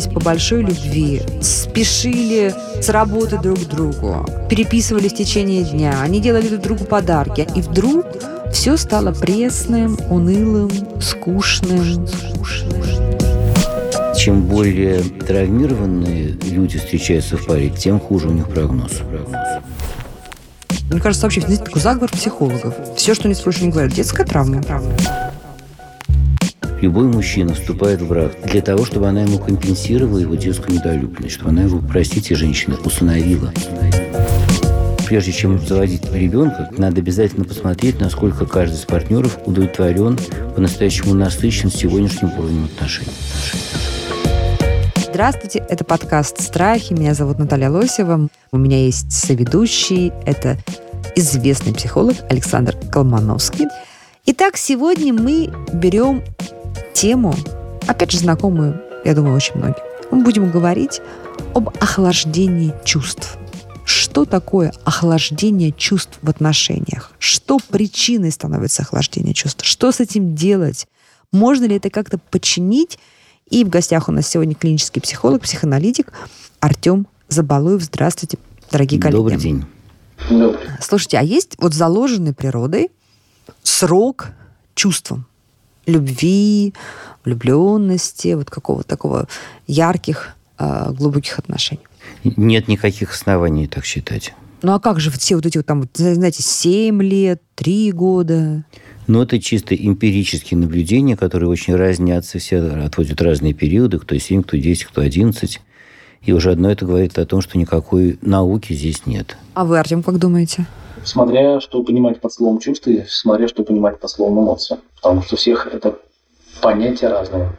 Они поженились по большой любви, спешили с работы друг к другу, переписывались в течение дня, они делали друг другу подарки. И вдруг все стало пресным, унылым, скучным. Чем более травмированные люди встречаются в паре, тем хуже у них прогноз. Мне кажется, вообще, знаете, такой заговор психологов. Все, что они спрашивают, они говорят, детская травма. Любой мужчина вступает в брак для того, чтобы она ему компенсировала его детскую недолюбленность, чтобы она его, простите, женщина, усыновила. Прежде чем заводить ребенка, надо обязательно посмотреть, насколько каждый из партнеров удовлетворен, по-настоящему насыщен сегодняшним уровнем отношений. Здравствуйте, это подкаст «Страхи». Меня зовут Наталья Лосева. У меня есть соведущий. Это известный психолог Александр Колмановский. Итак, сегодня мы берем тему, опять же, знакомую, я думаю, очень многим. Мы будем говорить об охлаждении чувств. Что такое охлаждение чувств в отношениях? Что причиной становится охлаждение чувств? Что с этим делать? Можно ли это как-то починить? И в гостях у нас сегодня клинический психолог, психоаналитик Артем Забалуев. Здравствуйте, дорогие коллеги. Добрый день. Слушайте, а есть вот заложенный природой срок чувствам? Любви, влюбленности, вот какого-то такого ярких, э, глубоких отношений? Нет никаких оснований так считать. Ну а как же все вот эти вот там, знаете, 7 лет, 3 года? Но это чисто эмпирические наблюдения, которые очень разнятся, все отводят разные периоды, кто 7, кто 10, кто 11. И уже одно это говорит о том, что никакой науки здесь нет. А вы, Артем, как думаете? Смотря что понимать под словом чувства, и смотря что понимать под словом эмоция. Потому что у всех это понятия разные.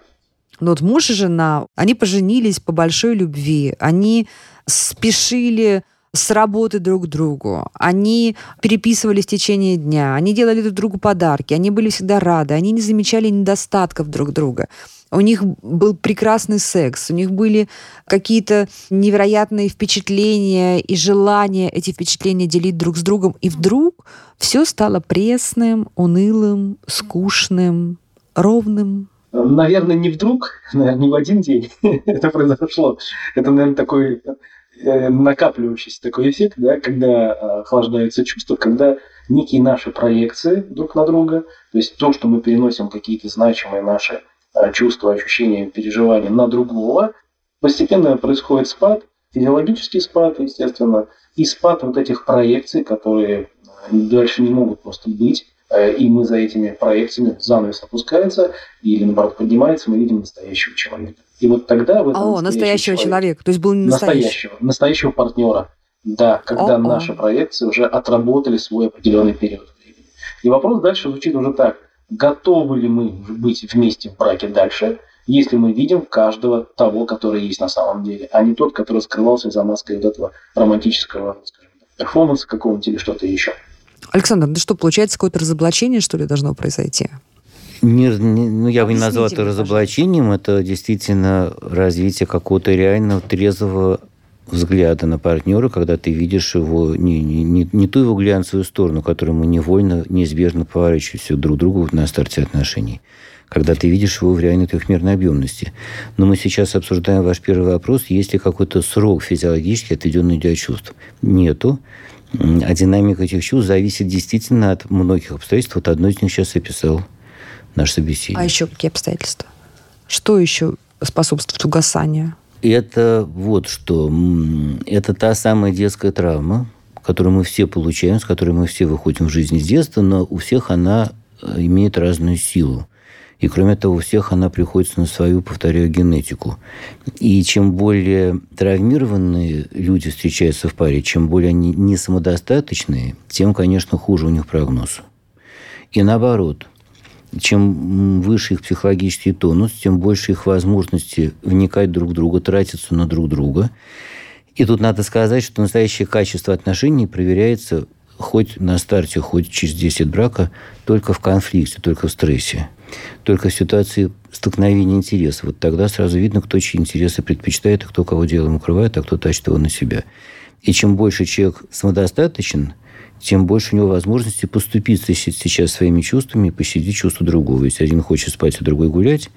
Ну вот муж и жена, они поженились по большой любви, они спешили с работы друг к другу. Они переписывались в течение дня, они делали друг другу подарки, они были всегда рады, они не замечали недостатков друг друга. У них был прекрасный секс, у них были какие-то невероятные впечатления и желание эти впечатления делить друг с другом. И вдруг все стало пресным, унылым, скучным, ровным. Наверное, не вдруг, наверное, не в один день это произошло. Это, наверное, такой накапливающийся такой эффект, да, когда э, охлаждаются чувства, когда некие наши проекции друг на друга, то есть то, что мы переносим какие-то значимые наши э, чувства, ощущения, переживания на другого, постепенно происходит спад, физиологический спад, естественно, и спад вот этих проекций, которые дальше не могут просто быть, и мы за этими проекциями занавес опускается или наоборот поднимается, мы видим настоящего человека. И вот тогда... В этом О, настоящего человека. То есть был не настоящий. Настоящего, настоящего партнера. Да, когда О-о. наши проекции уже отработали свой определенный период времени. И вопрос дальше звучит уже так. Готовы ли мы быть вместе в браке дальше, если мы видим каждого того, который есть на самом деле, а не тот, который скрывался за маской вот этого романтического скажем, перформанса какого-нибудь или что-то еще. Александр, ну что, получается, какое-то разоблачение, что ли, должно произойти? Не, не, ну, я бы не назвал это разоблачением, это действительно развитие какого-то реального трезвого взгляда на партнера, когда ты видишь его не, не, не, не ту его глянцевую сторону, которую мы невольно, неизбежно поворачиваемся друг к другу на старте отношений когда ты видишь его в реальной трехмерной объемности. Но мы сейчас обсуждаем ваш первый вопрос, есть ли какой-то срок физиологически отведенный для чувств. Нету. А динамика этих чувств зависит действительно от многих обстоятельств. Вот одно из них сейчас описал наш собеседник. А еще какие обстоятельства? Что еще способствует угасанию? Это вот что. Это та самая детская травма, которую мы все получаем, с которой мы все выходим в жизнь с детства, но у всех она э, имеет разную силу. И кроме того, у всех она приходится на свою, повторяю, генетику. И чем более травмированные люди встречаются в паре, чем более они не самодостаточные, тем, конечно, хуже у них прогноз. И наоборот, чем выше их психологический тонус, тем больше их возможности вникать друг в друга, тратиться на друг друга. И тут надо сказать, что настоящее качество отношений проверяется хоть на старте, хоть через 10 брака, только в конфликте, только в стрессе. Только в ситуации столкновения интересов. Вот тогда сразу видно, кто чьи интересы предпочитает, а кто кого делом укрывает, а кто тащит его на себя. И чем больше человек самодостаточен, тем больше у него возможности поступиться сейчас своими чувствами и пощадить чувство другого. Если один хочет спать, а другой гулять,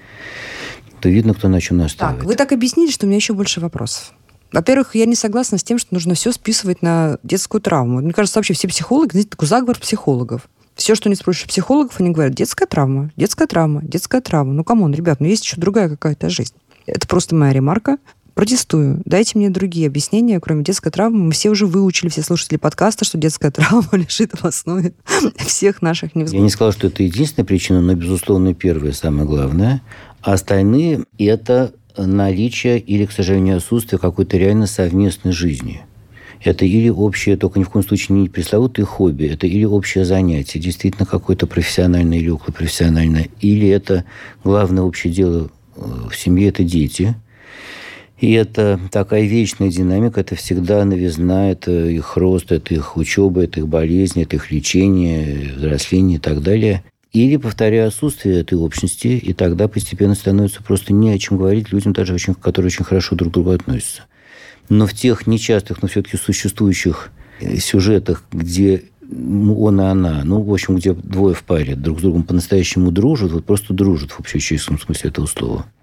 то видно, кто на чем настаивает. Так, вы так объяснили, что у меня еще больше вопросов. Во-первых, я не согласна с тем, что нужно все списывать на детскую травму. Мне кажется, вообще все психологи, знаете, такой заговор психологов. Все, что не спросишь психологов, они говорят, детская травма, детская травма, детская травма. Ну, come on, ребят, ну есть еще другая какая-то жизнь. Это просто моя ремарка. Протестую. Дайте мне другие объяснения, кроме детской травмы. Мы все уже выучили, все слушатели подкаста, что детская травма лежит в основе всех наших невзгод. Я не сказал, что это единственная причина, но, безусловно, первая, самое главное. А остальные – это наличие или, к сожалению, отсутствие какой-то реально совместной жизни. Это или общее, только ни в коем случае не пресловутое хобби, это или общее занятие, действительно какое-то профессиональное или околопрофессиональное, или это главное общее дело э, в семье – это дети – и это такая вечная динамика, это всегда новизна, это их рост, это их учеба, это их болезнь, это их лечение, взросление и так далее. Или, повторяю, отсутствие этой общности, и тогда постепенно становится просто не о чем говорить людям, даже очень, которые очень хорошо друг к другу относятся. Но в тех нечастых, но все-таки существующих сюжетах, где он и она, ну, в общем, где двое в паре друг с другом по-настоящему дружат, вот просто дружат в общечеловеческом смысле этого слова –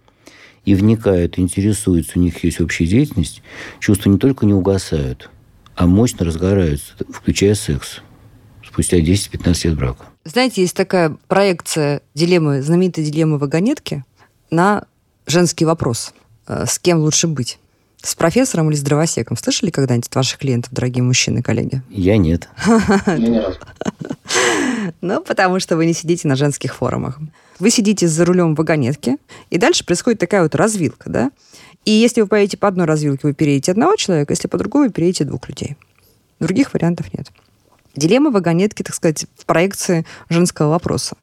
и вникают, интересуются, у них есть общая деятельность, чувства не только не угасают, а мощно разгораются, включая секс, спустя 10-15 лет брака. Знаете, есть такая проекция дилеммы, знаменитой дилеммы вагонетки на женский вопрос. Э, с кем лучше быть? С профессором или с дровосеком? Слышали когда-нибудь от ваших клиентов, дорогие мужчины и коллеги? Я нет. Ну, потому что вы не сидите на женских форумах. Вы сидите за рулем вагонетки, и дальше происходит такая вот развилка, да? И если вы поедете по одной развилке, вы переедете одного человека, если по другой, вы переедете двух людей. Других вариантов нет. Дилемма вагонетки, так сказать, в проекции женского вопроса.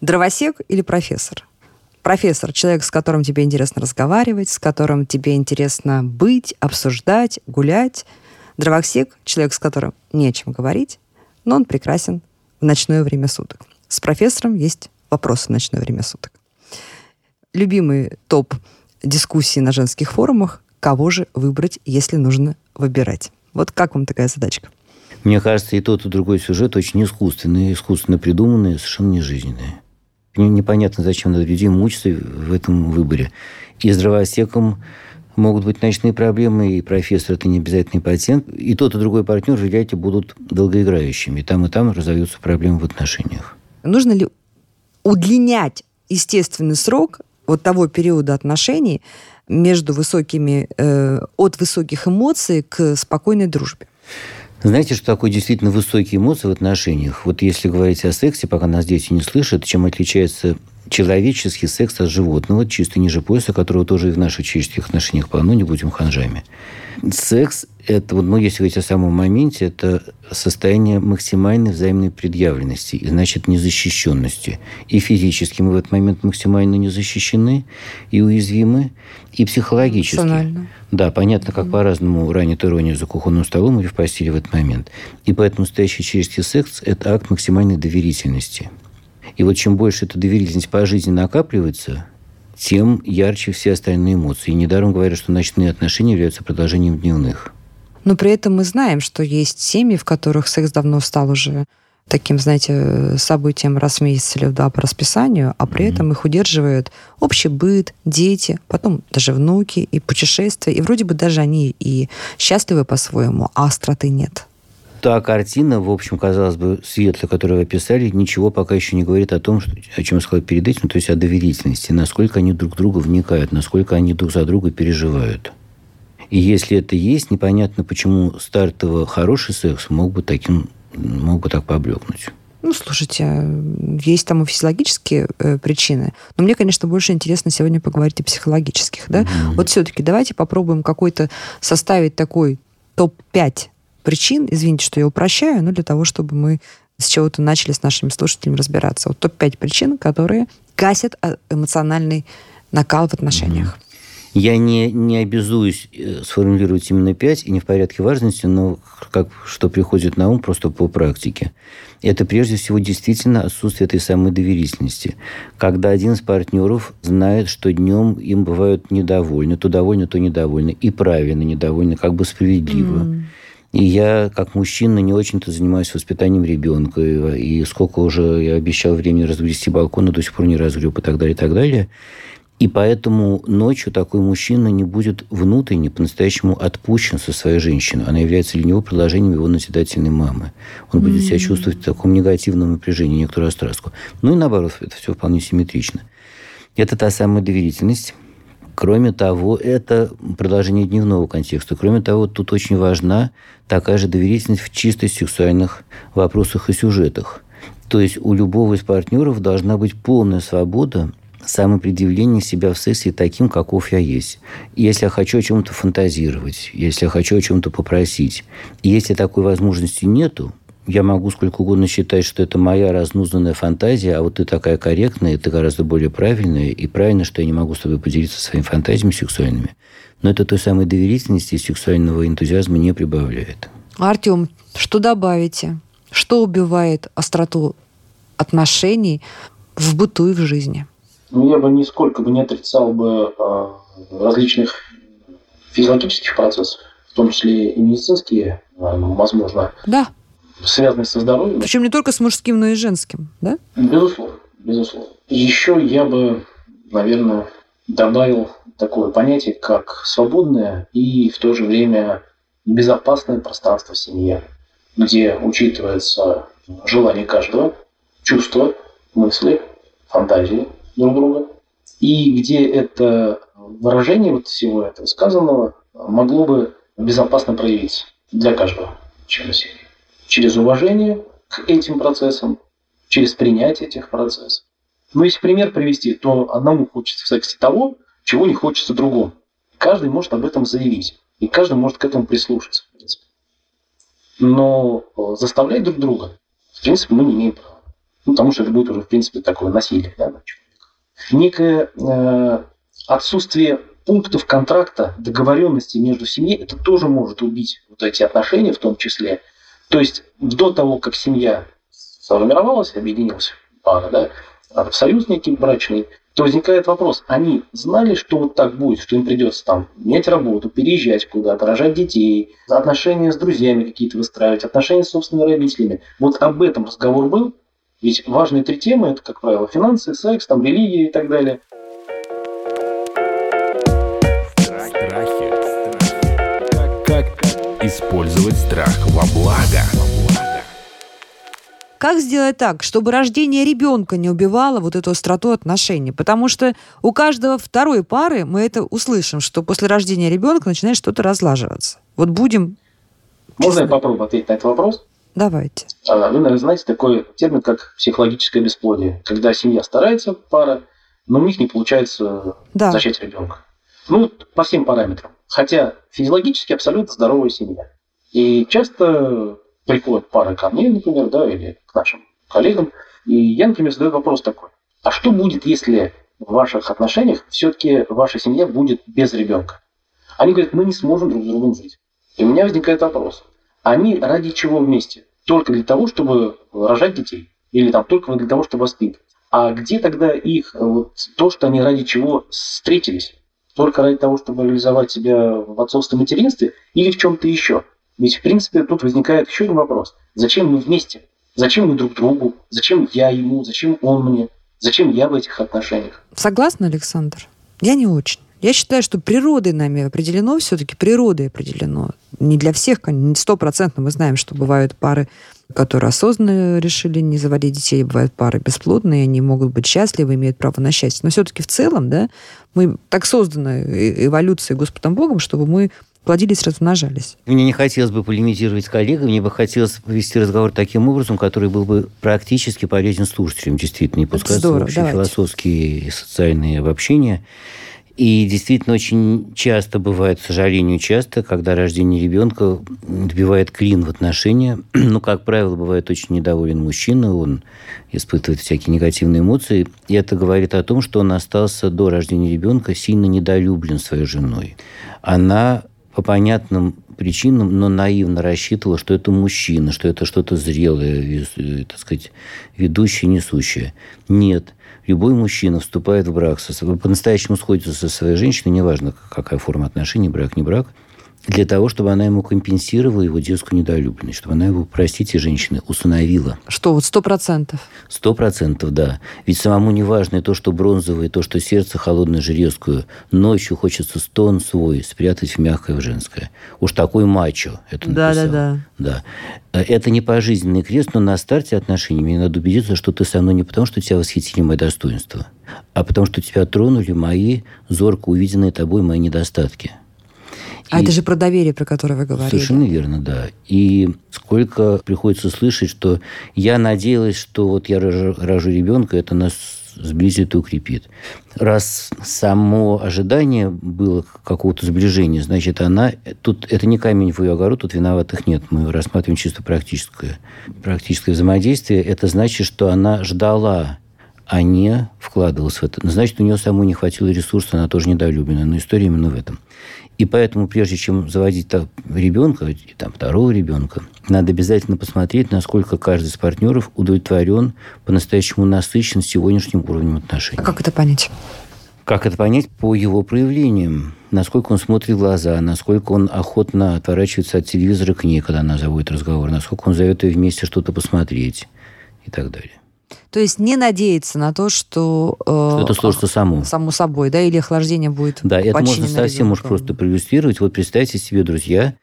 Дровосек или профессор? профессор, человек, с которым тебе интересно разговаривать, с которым тебе интересно быть, обсуждать, гулять. Дровосек, человек, с которым не о чем говорить, но он прекрасен ночное время суток. С профессором есть вопросы в ночное время суток. Любимый топ дискуссии на женских форумах – кого же выбрать, если нужно выбирать. Вот как вам такая задачка? Мне кажется, и тот, и другой сюжет очень искусственный, искусственно придуманный, совершенно нежизненный. Непонятно, зачем надо людей мучиться в этом выборе. И с дровосеком могут быть ночные проблемы, и профессор – это не обязательный пациент. И тот, и другой партнер, вероятно, будут долгоиграющими. И там, и там разовьются проблемы в отношениях. Нужно ли удлинять естественный срок вот того периода отношений между высокими, э, от высоких эмоций к спокойной дружбе? Знаете, что такое действительно высокие эмоции в отношениях? Вот если говорить о сексе, пока нас дети не слышат, чем отличается человеческий секс от животного, чисто ниже пояса, которого тоже и в наших человеческих отношениях полно, не будем ханжами. Секс – это, вот, ну, если говорить о самом моменте, это состояние максимальной взаимной предъявленности, и, значит, незащищенности. И физически мы в этот момент максимально не защищены и уязвимы, и психологически. Да, понятно, как mm-hmm. по-разному ранит ирония за кухонным столом или в постели в этот момент. И поэтому настоящий человеческий секс – это акт максимальной доверительности. И вот чем больше эта доверительность по жизни накапливается, тем ярче все остальные эмоции. И недаром говорят, что ночные отношения являются продолжением дневных. Но при этом мы знаем, что есть семьи, в которых секс давно стал уже таким, знаете, событием раз в месяц или два по расписанию, а при mm-hmm. этом их удерживают общий быт, дети, потом даже внуки и путешествия. И вроде бы даже они и счастливы по-своему, а остроты нет та картина, в общем, казалось бы, светлая, которую вы описали, ничего пока еще не говорит о том, что, о чем я сказал перед этим, то есть о доверительности, насколько они друг друга вникают, насколько они друг за друга переживают. И если это есть, непонятно, почему стартово хороший секс мог бы таким, мог бы так поблекнуть. Ну, слушайте, есть там и физиологические э, причины. Но мне, конечно, больше интересно сегодня поговорить о психологических. Да? Mm-hmm. Вот все-таки давайте попробуем какой-то составить такой топ-5 причин, извините, что я упрощаю, но для того, чтобы мы с чего-то начали с нашими слушателями разбираться. Вот топ-5 причин, которые гасят а, эмоциональный накал в отношениях. Я не, не обязуюсь э, сформулировать именно пять, и не в порядке важности, но как, что приходит на ум просто по практике. Это прежде всего действительно отсутствие этой самой доверительности. Когда один из партнеров знает, что днем им бывают недовольны, то довольны, то недовольны, и правильно недовольны, как бы справедливо. Mm. И я, как мужчина, не очень-то занимаюсь воспитанием ребенка. И сколько уже я обещал времени разгрести балкон, но до сих пор не разгреб и так далее, и так далее. И поэтому ночью такой мужчина не будет внутренне по-настоящему отпущен со своей женщиной. Она является для него продолжением его назидательной мамы. Он будет mm-hmm. себя чувствовать в таком негативном напряжении, некоторую острастку. Ну и наоборот, это все вполне симметрично. Это та самая доверительность. Кроме того, это продолжение дневного контекста. Кроме того, тут очень важна такая же доверительность в чисто сексуальных вопросах и сюжетах. То есть у любого из партнеров должна быть полная свобода самопредъявление себя в сексе таким, каков я есть. Если я хочу о чем-то фантазировать, если я хочу о чем-то попросить, если такой возможности нету, я могу сколько угодно считать, что это моя разнузданная фантазия, а вот ты такая корректная, ты гораздо более правильная, и правильно, что я не могу с тобой поделиться своими фантазиями сексуальными. Но это той самой доверительности и сексуального энтузиазма не прибавляет. Артем, что добавите? Что убивает остроту отношений в быту и в жизни? Ну, я бы нисколько бы не отрицал бы э, различных физиологических процессов, в том числе и медицинские, э, возможно. Да. Связанные со здоровьем. Причем не только с мужским, но и женским, да? Безусловно, безусловно. Еще я бы, наверное, добавил такое понятие, как свободное и в то же время безопасное пространство в семье, где учитывается желание каждого, чувства, мысли, фантазии, друг друга, и где это выражение вот всего этого сказанного могло бы безопасно проявиться для каждого члена семьи. Через уважение к этим процессам, через принятие этих процессов. Но если пример привести, то одному хочется в сексе того, чего не хочется другому. Каждый может об этом заявить. И каждый может к этому прислушаться, в принципе. Но э, заставлять друг друга, в принципе, мы не имеем права. Ну, потому что это будет уже, в принципе, такое насилие да, над некое э, отсутствие пунктов контракта, договоренности между семьей, это тоже может убить вот эти отношения в том числе. То есть до того, как семья сформировалась, объединилась пара, да, а в союз некий брачный, то возникает вопрос, они знали, что вот так будет, что им придется там менять работу, переезжать куда-то, рожать детей, отношения с друзьями какие-то выстраивать, отношения с собственными родителями. Вот об этом разговор был, ведь важные три темы – это, как правило, финансы, секс, там, религия и так далее. Использовать страх во благо? Как сделать так, чтобы рождение ребенка не убивало вот эту остроту отношений? Потому что у каждого второй пары мы это услышим, что после рождения ребенка начинает что-то разлаживаться. Вот будем... Можно я попробую ответить на этот вопрос? Давайте. А, вы, наверное, знаете такой термин, как психологическое бесплодие. Когда семья старается, пара, но у них не получается да. зачать ребенка. Ну, по всем параметрам. Хотя физиологически абсолютно здоровая семья. И часто приходят пары ко мне, например, да, или к нашим коллегам, и я, например, задаю вопрос такой. А что будет, если в ваших отношениях все-таки ваша семья будет без ребенка? Они говорят, мы не сможем друг с другом жить. И у меня возникает вопрос они ради чего вместе? Только для того, чтобы рожать детей? Или там только для того, чтобы воспитывать? А где тогда их вот, то, что они ради чего встретились? Только ради того, чтобы реализовать себя в отцовстве материнстве или в чем-то еще? Ведь, в принципе, тут возникает еще один вопрос. Зачем мы вместе? Зачем мы друг другу? Зачем я ему? Зачем он мне? Зачем я в этих отношениях? Согласна, Александр? Я не очень. Я считаю, что природой нами определено, все-таки природой определено. Не для всех, не стопроцентно. Мы знаем, что бывают пары, которые осознанно решили не заводить детей, бывают пары бесплодные, они могут быть счастливы, имеют право на счастье. Но все-таки в целом, да, мы так созданы эволюцией Господом Богом, чтобы мы плодились, размножались. Мне не хотелось бы полемизировать с коллегами, мне бы хотелось повести разговор таким образом, который был бы практически полезен слушателям, действительно, не пускаться в общие философские и социальные обобщения. И действительно очень часто бывает, к сожалению, часто, когда рождение ребенка добивает клин в отношения. Ну, как правило, бывает очень недоволен мужчина, он испытывает всякие негативные эмоции. И это говорит о том, что он остался до рождения ребенка сильно недолюблен своей женой. Она по понятным причинам, но наивно рассчитывала, что это мужчина, что это что-то зрелое, э, так сказать, ведущее, несущее. Нет – любой мужчина вступает в брак, по-настоящему сходится со своей женщиной, неважно, какая форма отношений, брак, не брак, для того, чтобы она ему компенсировала его детскую недолюбленность, чтобы она его, простите, женщины, усыновила. Что, вот сто процентов? Сто процентов, да. Ведь самому не важно то, что бронзовое, то, что сердце холодное железкую. Ночью хочется стон свой спрятать в мягкое, в женское. Уж такой мачо это Да, написал. да, да. Да. Это не пожизненный крест, но на старте отношений мне надо убедиться, что ты со мной не потому, что тебя восхитили мои достоинства, а потому, что тебя тронули мои зорко увиденные тобой мои недостатки – а и... это же про доверие, про которое вы говорили. Совершенно верно, да. И сколько приходится слышать, что я надеялась, что вот я рожу, рожу ребенка, это нас сблизит и укрепит. Раз само ожидание было какого-то сближения, значит, она... Тут это не камень в ее огород, тут виноватых нет. Мы рассматриваем чисто практическое. Практическое взаимодействие. Это значит, что она ждала а не вкладывалась в это. Значит, у нее самой не хватило ресурса, она тоже недолюбленная. Но история именно в этом. И поэтому, прежде чем заводить там, ребенка, там, второго ребенка, надо обязательно посмотреть, насколько каждый из партнеров удовлетворен, по-настоящему насыщен сегодняшним уровнем отношений. А как это понять? Как это понять? По его проявлениям. Насколько он смотрит в глаза, насколько он охотно отворачивается от телевизора к ней, когда она заводит разговор, насколько он зовет ее вместе что-то посмотреть и так далее. То есть не надеяться на то, что... Э, это сложится само. Само собой, да, или охлаждение будет Да, это можно совсем уж просто проиллюстрировать. Вот представьте себе, друзья,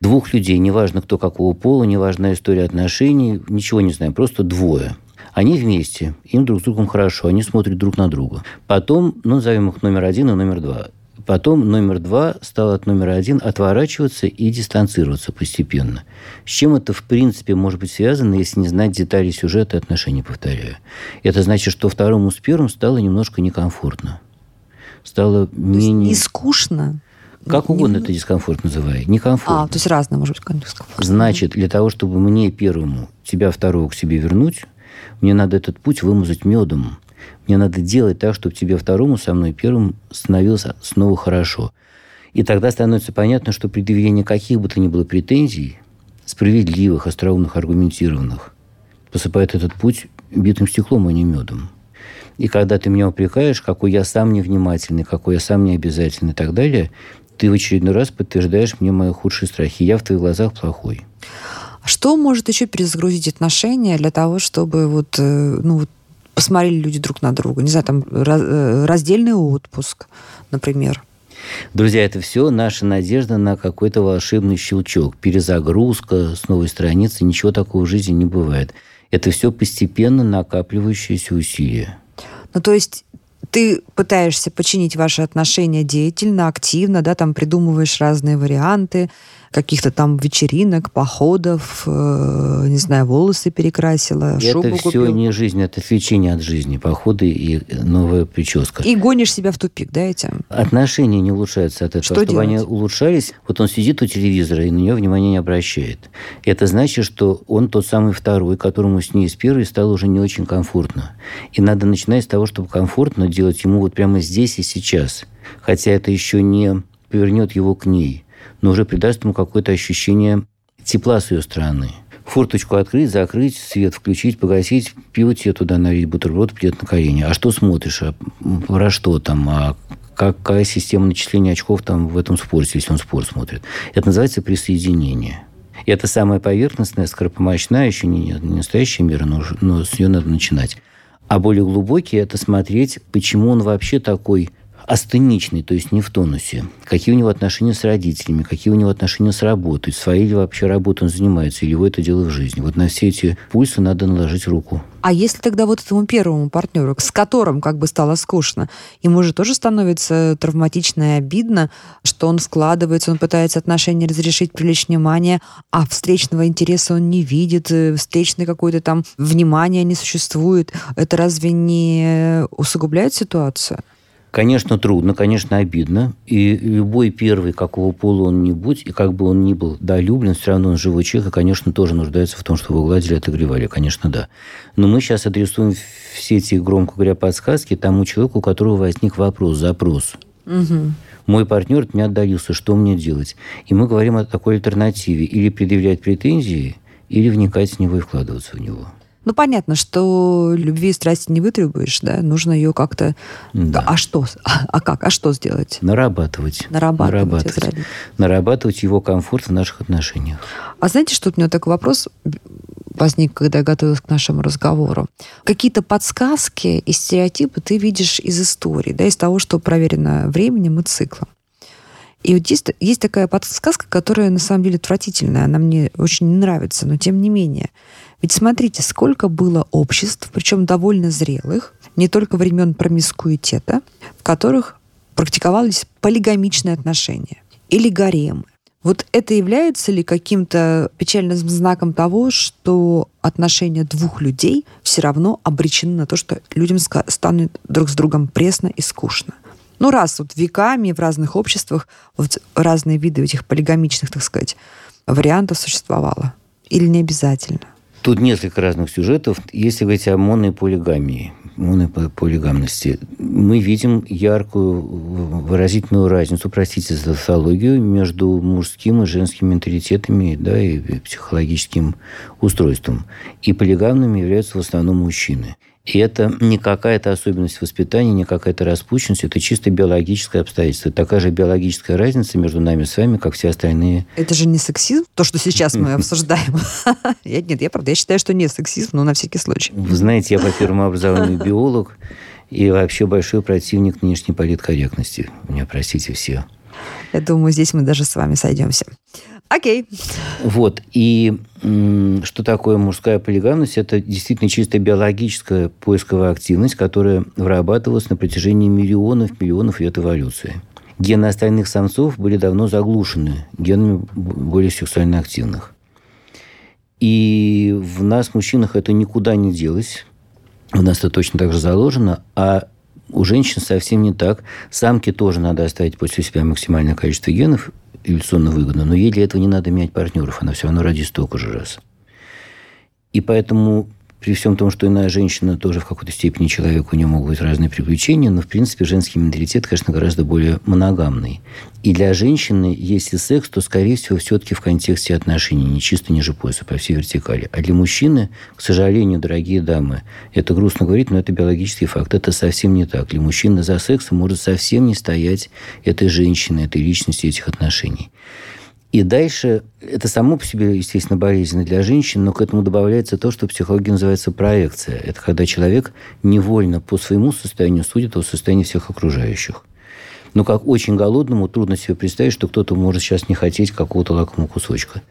двух людей, неважно кто какого пола, неважна история отношений, ничего не знаем, просто двое. Они вместе, им друг с другом хорошо, они смотрят друг на друга. Потом, ну, назовем их номер один и номер два. Потом номер два стал от номера один отворачиваться и дистанцироваться постепенно. С чем это, в принципе, может быть связано, если не знать детали сюжета и отношений, повторяю. Это значит, что второму с первым стало немножко некомфортно. Стало менее... Не скучно? Как угодно не... это дискомфорт называй. Некомфортно. А, то есть разное может быть дискомфорт. Значит, для того, чтобы мне первому тебя второго к себе вернуть, мне надо этот путь вымазать медом. Мне надо делать так, чтобы тебе второму со мной первым становилось снова хорошо. И тогда становится понятно, что предъявление каких бы то ни было претензий, справедливых, остроумных, аргументированных, посыпает этот путь битым стеклом, а не медом. И когда ты меня упрекаешь, какой я сам невнимательный, какой я сам необязательный и так далее, ты в очередной раз подтверждаешь мне мои худшие страхи. Я в твоих глазах плохой. А что может еще перезагрузить отношения для того, чтобы вот, э, ну, вот посмотрели люди друг на друга. Не знаю, там э, раздельный отпуск, например. Друзья, это все наша надежда на какой-то волшебный щелчок, перезагрузка с новой страницы. Ничего такого в жизни не бывает. Это все постепенно накапливающиеся усилия. Ну, то есть ты пытаешься починить ваши отношения деятельно, активно, да, там придумываешь разные варианты, каких-то там вечеринок, походов, э, не знаю, волосы перекрасила, это шубу все купил. не жизнь, это отвлечение от жизни, походы и новая прическа. И гонишь себя в тупик, да, этим? Отношения не улучшаются от этого. Что Чтобы делать? они улучшались, вот он сидит у телевизора и на нее внимания не обращает. Это значит, что он тот самый второй, которому с ней с первой стало уже не очень комфортно. И надо начинать с того, чтобы комфортно делать ему вот прямо здесь и сейчас. Хотя это еще не повернет его к ней но уже придаст ему какое-то ощущение тепла с ее стороны. Форточку открыть, закрыть, свет включить, погасить, пиво тебе туда налить, бутерброд, плед на колени. А что смотришь? А про что там? А какая система начисления очков там в этом спорте, если он спорт смотрит? Это называется присоединение. И это самая поверхностная, скоропомощная, еще не, не настоящая мера, но, но с нее надо начинать. А более глубокий – это смотреть, почему он вообще такой астеничный, то есть не в тонусе. Какие у него отношения с родителями, какие у него отношения с работой, своей ли вообще работой он занимается, или его это дело в жизни. Вот на все эти пульсы надо наложить руку. А если тогда вот этому первому партнеру, с которым как бы стало скучно, ему же тоже становится травматично и обидно, что он складывается, он пытается отношения разрешить, привлечь внимание, а встречного интереса он не видит, э, встречной какой-то там внимания не существует. Это разве не усугубляет ситуацию? Конечно, трудно, конечно, обидно. И любой первый, какого пола он ни будь, и как бы он ни был долюблен, все равно он живой человек, и, конечно, тоже нуждается в том, чтобы гладили, отогревали. Конечно, да. Но мы сейчас адресуем все эти, громко говоря, подсказки тому человеку, у которого возник вопрос, запрос. Угу. Мой партнер от меня отдалился, что мне делать? И мы говорим о такой альтернативе. Или предъявлять претензии, или вникать в него и вкладываться в него. Ну, понятно, что любви и страсти не вытребуешь, да, нужно ее как-то... Да. А что? А, а как? А что сделать? Нарабатывать. Нарабатывать. Нарабатывать. Нарабатывать его комфорт в наших отношениях. А знаете, что у меня такой вопрос возник, когда я готовилась к нашему разговору? Какие-то подсказки и стереотипы ты видишь из истории, да, из того, что проверено временем и циклом. И вот есть, есть такая подсказка, которая на самом деле отвратительная, она мне очень не нравится, но тем не менее. Ведь смотрите, сколько было обществ, причем довольно зрелых, не только времен промискуитета, в которых практиковались полигамичные отношения или гаремы. Вот это является ли каким-то печальным знаком того, что отношения двух людей все равно обречены на то, что людям станет друг с другом пресно и скучно? Ну, раз вот веками в разных обществах вот разные виды этих полигамичных, так сказать, вариантов существовало. Или не обязательно? Тут несколько разных сюжетов. Если говорить о монополигамии, монополигамности, мы видим яркую выразительную разницу, простите за тавтологию, между мужским и женским менталитетами да, и психологическим устройством. И полигамными являются в основном мужчины. И это не какая-то особенность воспитания, не какая-то распущенность, это чисто биологическое обстоятельство. Такая же биологическая разница между нами с вами, как все остальные. Это же не сексизм, то, что сейчас мы обсуждаем. Я, нет, я правда, я считаю, что не сексизм, но на всякий случай. Вы знаете, я по первому образованию биолог и вообще большой противник нынешней политкорректности. Меня простите все. Я думаю, здесь мы даже с вами сойдемся. Окей. Вот. И что такое мужская полигамность? Это действительно чисто биологическая поисковая активность, которая вырабатывалась на протяжении миллионов, миллионов лет эволюции. Гены остальных самцов были давно заглушены генами более сексуально активных. И в нас, мужчинах, это никуда не делось. У нас это точно так же заложено. А у женщин совсем не так. Самке тоже надо оставить после себя максимальное количество генов, эволюционно выгодно, но ей для этого не надо менять партнеров, она все равно родит столько же раз. И поэтому при всем том, что иная женщина тоже в какой-то степени человек, у нее могут быть разные приключения, но, в принципе, женский менталитет, конечно, гораздо более моногамный. И для женщины, если секс, то, скорее всего, все-таки в контексте отношений, не чисто ниже пояса, по всей вертикали. А для мужчины, к сожалению, дорогие дамы, это грустно говорить, но это биологический факт. Это совсем не так. Для мужчины за сексом может совсем не стоять этой женщины, этой личности, этих отношений. И дальше это само по себе, естественно, болезненно для женщин, но к этому добавляется то, что в психологии называется проекция. Это когда человек невольно по своему состоянию судит о состоянии всех окружающих. Но как очень голодному трудно себе представить, что кто-то может сейчас не хотеть какого-то лакомого кусочка.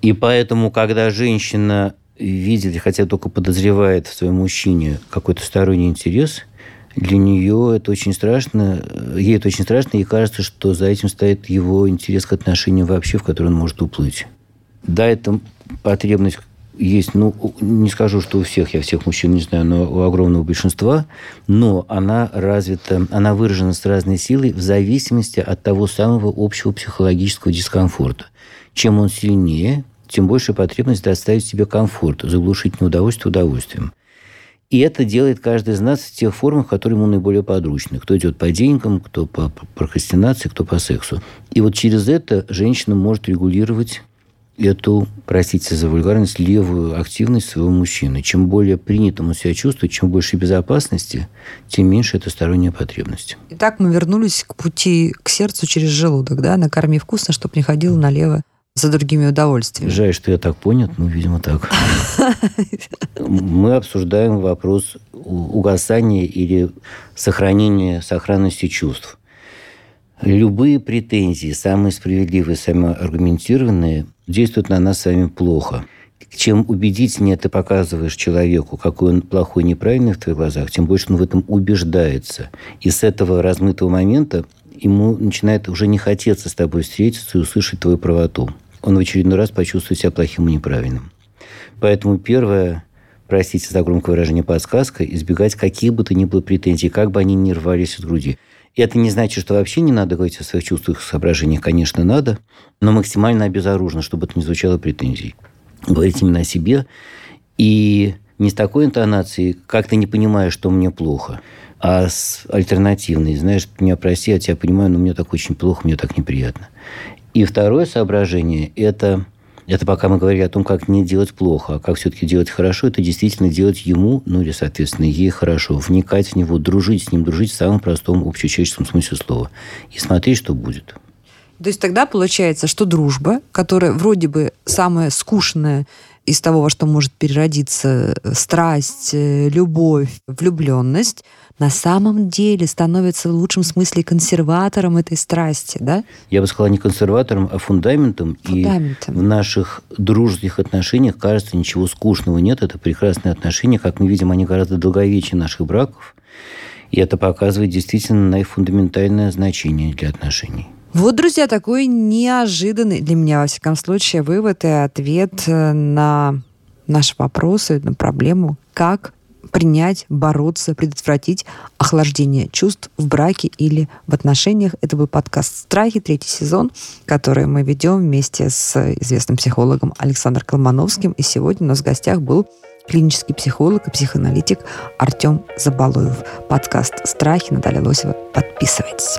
И поэтому, когда женщина видит, хотя только подозревает в своем мужчине какой-то сторонний интерес – для нее это очень страшно, ей это очень страшно, и кажется, что за этим стоит его интерес к отношениям вообще, в который он может уплыть. Да, это потребность есть, ну, не скажу, что у всех, я всех мужчин не знаю, но у огромного большинства, но она развита, она выражена с разной силой в зависимости от того самого общего психологического дискомфорта. Чем он сильнее, тем больше потребность доставить себе комфорт, заглушить неудовольствие удовольствием. И это делает каждый из нас в тех формах, которые ему наиболее подручны. Кто идет по деньгам, кто по прокрастинации, кто по сексу. И вот через это женщина может регулировать эту, простите за вульгарность, левую активность своего мужчины. Чем более принятым он себя чувствует, чем больше безопасности, тем меньше это сторонняя потребность. Итак, мы вернулись к пути к сердцу через желудок, да, накорми вкусно, чтобы не ходил налево за другими удовольствиями. Жаль, что я так понят, ну, видимо, так. Мы обсуждаем вопрос угасания или сохранения сохранности чувств. Любые претензии, самые справедливые, самые аргументированные, действуют на нас с вами плохо. Чем убедительнее ты показываешь человеку, какой он плохой, неправильный в твоих глазах, тем больше он в этом убеждается. И с этого размытого момента ему начинает уже не хотеться с тобой встретиться и услышать твою правоту он в очередной раз почувствует себя плохим и неправильным. Поэтому первое, простите за громкое выражение, подсказка, избегать каких бы то ни было претензий, как бы они ни рвались из груди. И это не значит, что вообще не надо говорить о своих чувствах и соображениях. Конечно, надо, но максимально обезоруженно, чтобы это не звучало претензий. Говорить именно о себе и не с такой интонацией, как ты не понимаешь, что мне плохо, а с альтернативной. Знаешь, меня прости, я тебя понимаю, но мне так очень плохо, мне так неприятно. И второе соображение – это Это пока мы говорили о том, как не делать плохо, а как все-таки делать хорошо, это действительно делать ему, ну или, соответственно, ей хорошо. Вникать в него, дружить с ним, дружить в самом простом общечеловеческом смысле слова. И смотреть, что будет. То есть тогда получается, что дружба, которая вроде бы самая скучная из того, во что может переродиться э, страсть, э, любовь, влюбленность, на самом деле становится в лучшем смысле консерватором этой страсти, да? Я бы сказала не консерватором, а фундаментом. фундаментом. И в наших дружеских отношениях, кажется, ничего скучного нет. Это прекрасные отношения. Как мы видим, они гораздо долговечнее наших браков. И это показывает действительно наифундаментальное значение для отношений. Вот, друзья, такой неожиданный для меня, во всяком случае, вывод и ответ э, на наши вопросы, на проблему, как принять, бороться, предотвратить охлаждение чувств в браке или в отношениях. Это был подкаст «Страхи», третий сезон, который мы ведем вместе с известным психологом Александром Колмановским. И сегодня у нас в гостях был клинический психолог и психоаналитик Артем Забалуев. Подкаст «Страхи» Наталья Лосева. Подписывайтесь.